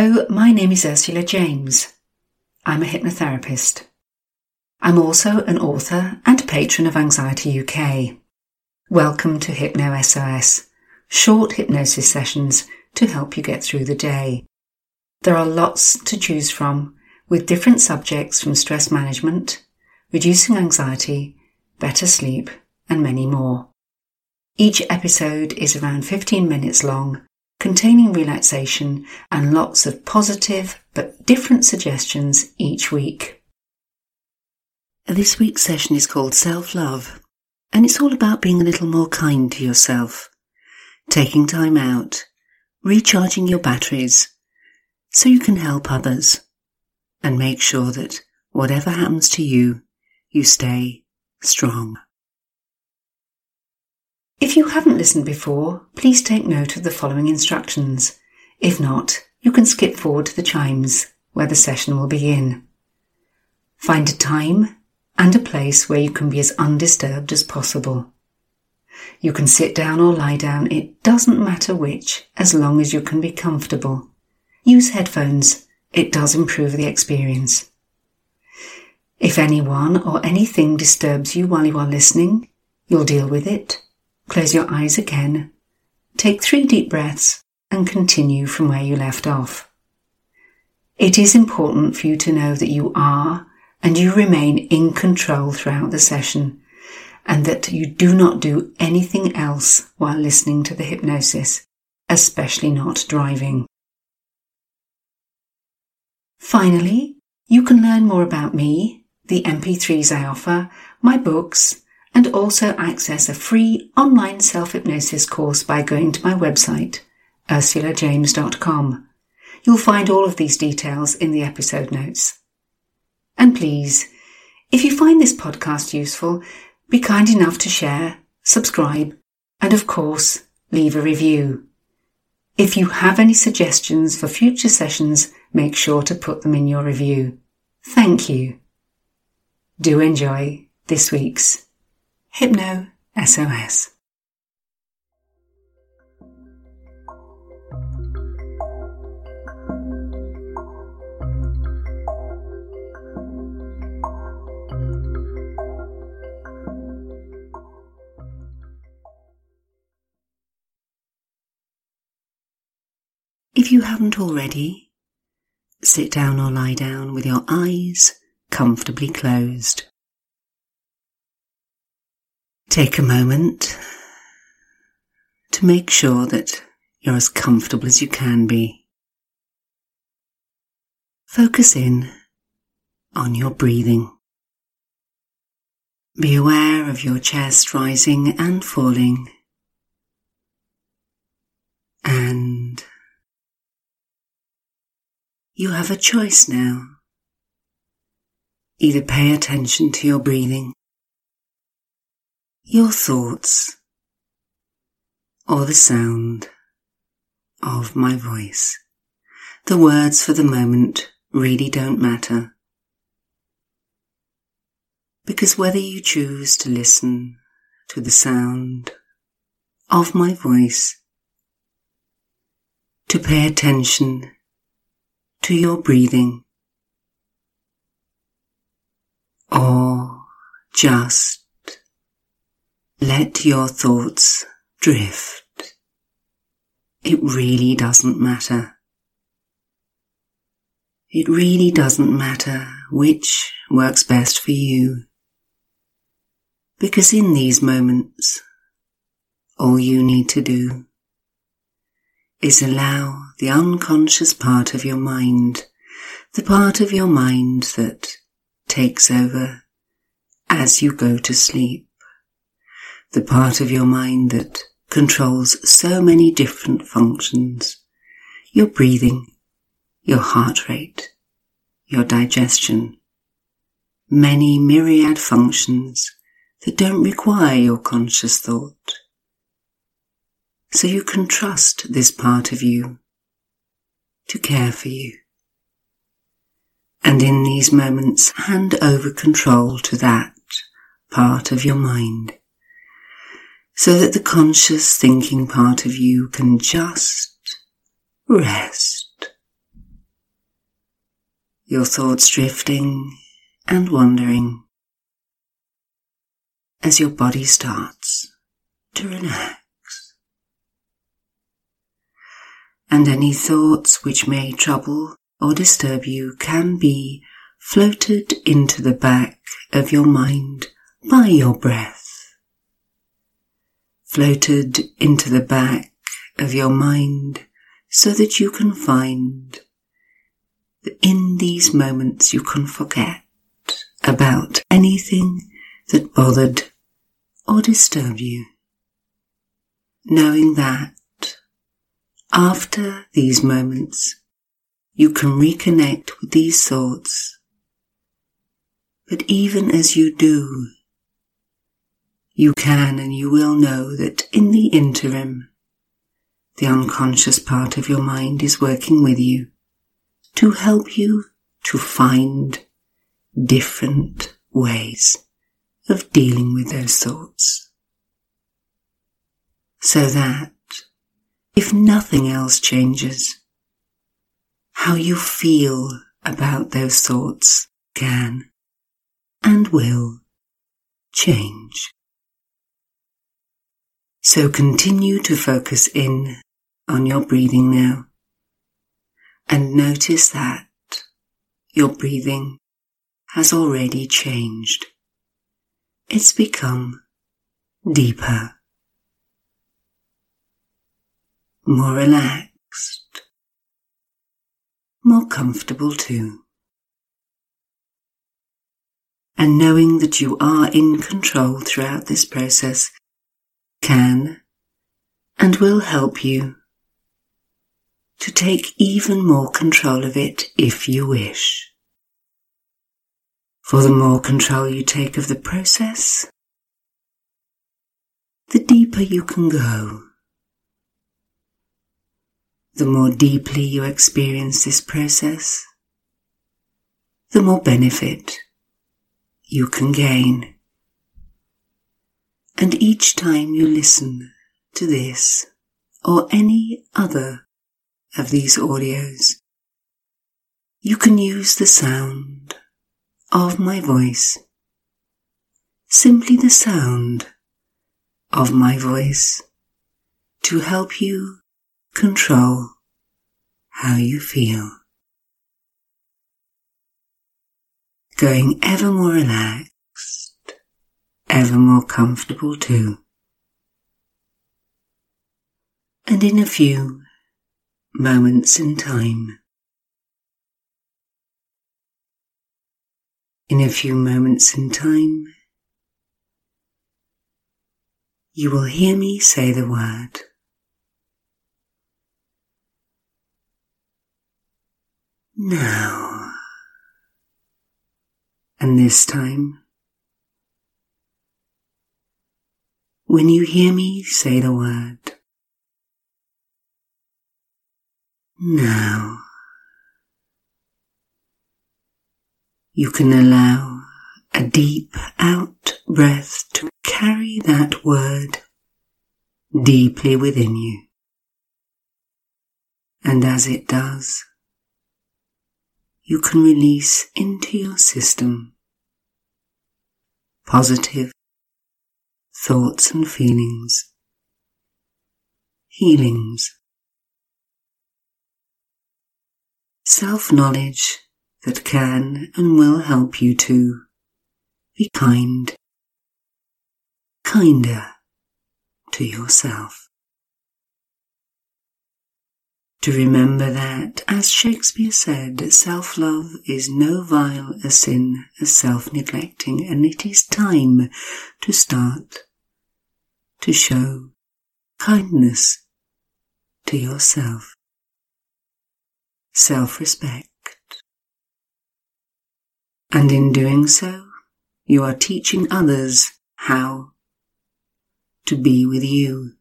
Hello, my name is Ursula James. I'm a hypnotherapist. I'm also an author and patron of Anxiety UK. Welcome to Hypno SOS, short hypnosis sessions to help you get through the day. There are lots to choose from with different subjects from stress management, reducing anxiety, better sleep, and many more. Each episode is around 15 minutes long containing relaxation and lots of positive but different suggestions each week. This week's session is called Self Love, and it's all about being a little more kind to yourself, taking time out, recharging your batteries so you can help others, and make sure that whatever happens to you, you stay strong. If you haven't listened before, please take note of the following instructions. If not, you can skip forward to the chimes where the session will begin. Find a time and a place where you can be as undisturbed as possible. You can sit down or lie down, it doesn't matter which, as long as you can be comfortable. Use headphones, it does improve the experience. If anyone or anything disturbs you while you are listening, you'll deal with it Close your eyes again. Take three deep breaths and continue from where you left off. It is important for you to know that you are and you remain in control throughout the session and that you do not do anything else while listening to the hypnosis, especially not driving. Finally, you can learn more about me, the MP3s I offer, my books, and also access a free online self-hypnosis course by going to my website, ursulajames.com. You'll find all of these details in the episode notes. And please, if you find this podcast useful, be kind enough to share, subscribe, and of course, leave a review. If you have any suggestions for future sessions, make sure to put them in your review. Thank you. Do enjoy this week's Hypno SOS. If you haven't already, sit down or lie down with your eyes comfortably closed. Take a moment to make sure that you're as comfortable as you can be. Focus in on your breathing. Be aware of your chest rising and falling. And you have a choice now. Either pay attention to your breathing your thoughts or the sound of my voice. The words for the moment really don't matter. Because whether you choose to listen to the sound of my voice, to pay attention to your breathing, or just let your thoughts drift. It really doesn't matter. It really doesn't matter which works best for you. Because in these moments, all you need to do is allow the unconscious part of your mind, the part of your mind that takes over as you go to sleep, the part of your mind that controls so many different functions. Your breathing, your heart rate, your digestion, many myriad functions that don't require your conscious thought. So you can trust this part of you to care for you. And in these moments, hand over control to that part of your mind so that the conscious thinking part of you can just rest your thoughts drifting and wandering as your body starts to relax. And any thoughts which may trouble or disturb you can be floated into the back of your mind by your breath. Floated into the back of your mind so that you can find that in these moments you can forget about anything that bothered or disturbed you. Knowing that after these moments you can reconnect with these thoughts. But even as you do, you can and you will know that in the interim, the unconscious part of your mind is working with you to help you to find different ways of dealing with those thoughts. So that if nothing else changes, how you feel about those thoughts can and will change. So continue to focus in on your breathing now and notice that your breathing has already changed. It's become deeper, more relaxed, more comfortable too. And knowing that you are in control throughout this process can and will help you to take even more control of it if you wish. For the more control you take of the process, the deeper you can go. The more deeply you experience this process, the more benefit you can gain. And each time you listen to this or any other of these audios, you can use the sound of my voice. Simply the sound of my voice to help you control how you feel. Going ever more relaxed, ever more comfortable too. And in a few moments in time. In a few moments in time, you will hear me say the word. Now. And this time, when you hear me say the word, Now, you can allow a deep out breath to carry that word deeply within you. And as it does, you can release into your system positive thoughts and feelings, healings, self-knowledge that can and will help you to be kind, kinder to yourself. To remember that, as Shakespeare said, self-love is no vile a sin as self-neglecting, and it is time to start to show kindness to yourself self-respect. And in doing so, you are teaching others how to be with you.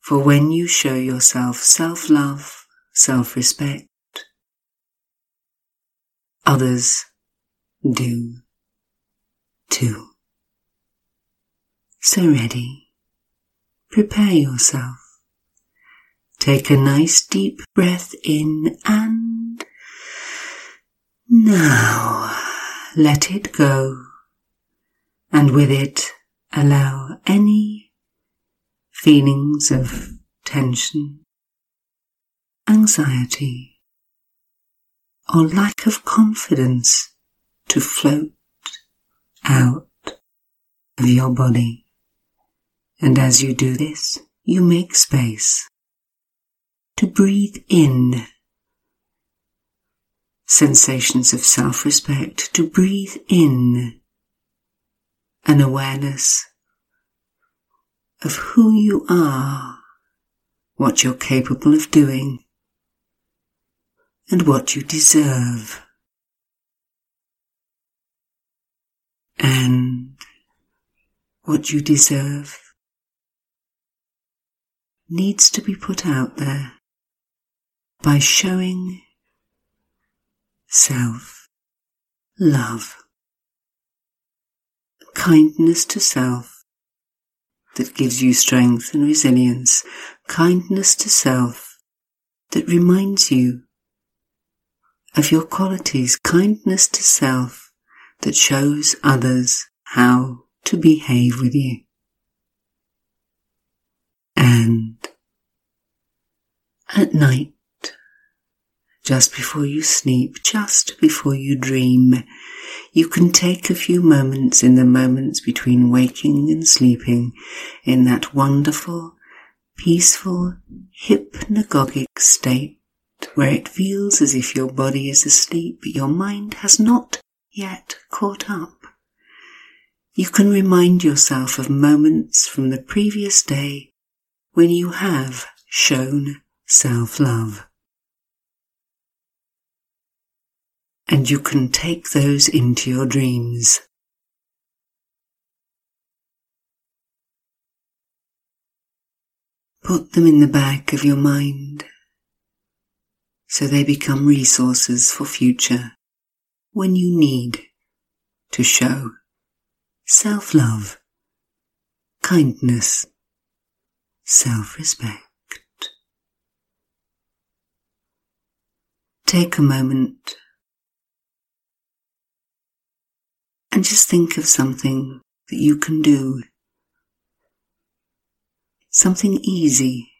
For when you show yourself self-love, self-respect, others do too. So ready, prepare yourself. Take a nice deep breath in and Now, let it go, and with it, allow any feelings of tension, anxiety, or lack of confidence to float out of your body. And as you do this, you make space to breathe in sensations of self-respect, to breathe in an awareness of who you are, what you're capable of doing, and what you deserve. And what you deserve needs to be put out there by showing self love, kindness to self that gives you strength and resilience, kindness to self that reminds you of your qualities, kindness to self that shows others how to behave with you. At night, just before you sleep, just before you dream, you can take a few moments in the moments between waking and sleeping in that wonderful, peaceful, hypnagogic state where it feels as if your body is asleep but your mind has not yet caught up. You can remind yourself of moments from the previous day when you have shown self-love. and you can take those into your dreams. Put them in the back of your mind so they become resources for future when you need to show self-love, kindness, self-respect. Take a moment and just think of something that you can do. Something easy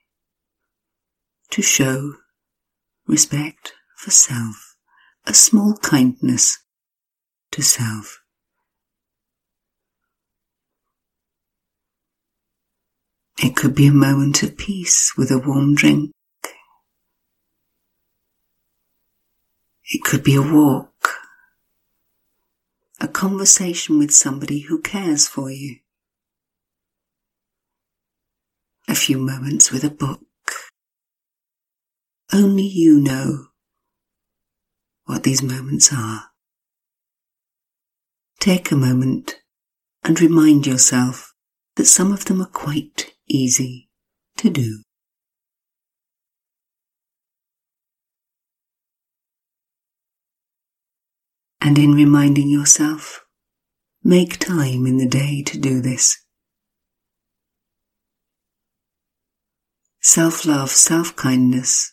to show respect for self, a small kindness to self. It could be a moment of peace with a warm drink. It could be a walk a conversation with somebody who cares for you. A few moments with a book. Only you know what these moments are. Take a moment and remind yourself that some of them are quite easy to do. And in reminding yourself, make time in the day to do this. Self-love, self-kindness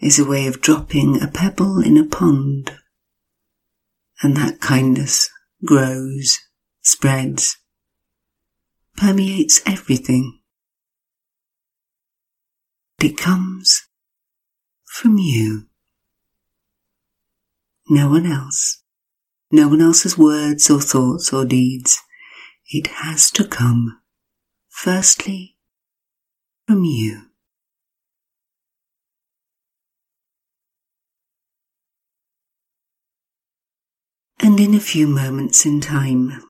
is a way of dropping a pebble in a pond, and that kindness grows, spreads, permeates everything. It comes from you no one else, no one else's words or thoughts or deeds. It has to come, firstly, from you. And in a few moments in time,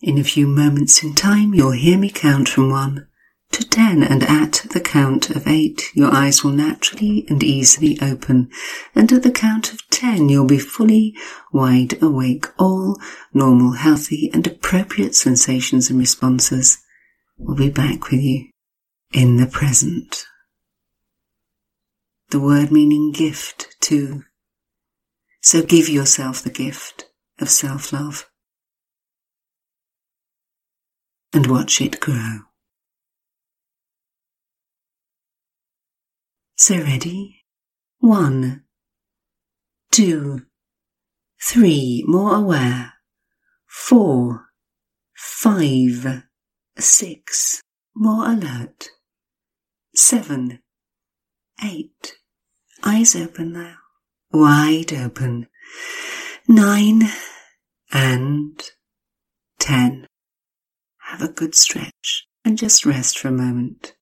in a few moments in time, you'll hear me count from one to 10 and at the count of 8 your eyes will naturally and easily open and at the count of 10 you'll be fully wide awake. All normal, healthy and appropriate sensations and responses will be back with you in the present. The word meaning gift too. So give yourself the gift of self-love and watch it grow. So ready? One, two, three, more aware. Four, five, six, more alert. Seven, eight, eyes open now, wide open. Nine. And ten. Have a good stretch and just rest for a moment.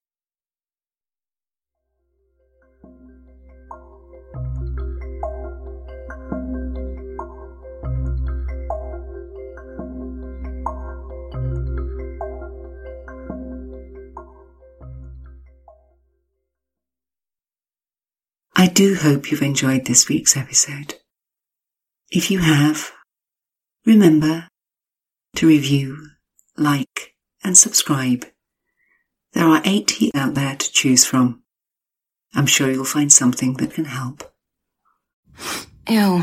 I do hope you've enjoyed this week's episode. If you have, remember to review, like, and subscribe. There are 80 out there to choose from. I'm sure you'll find something that can help. Ew,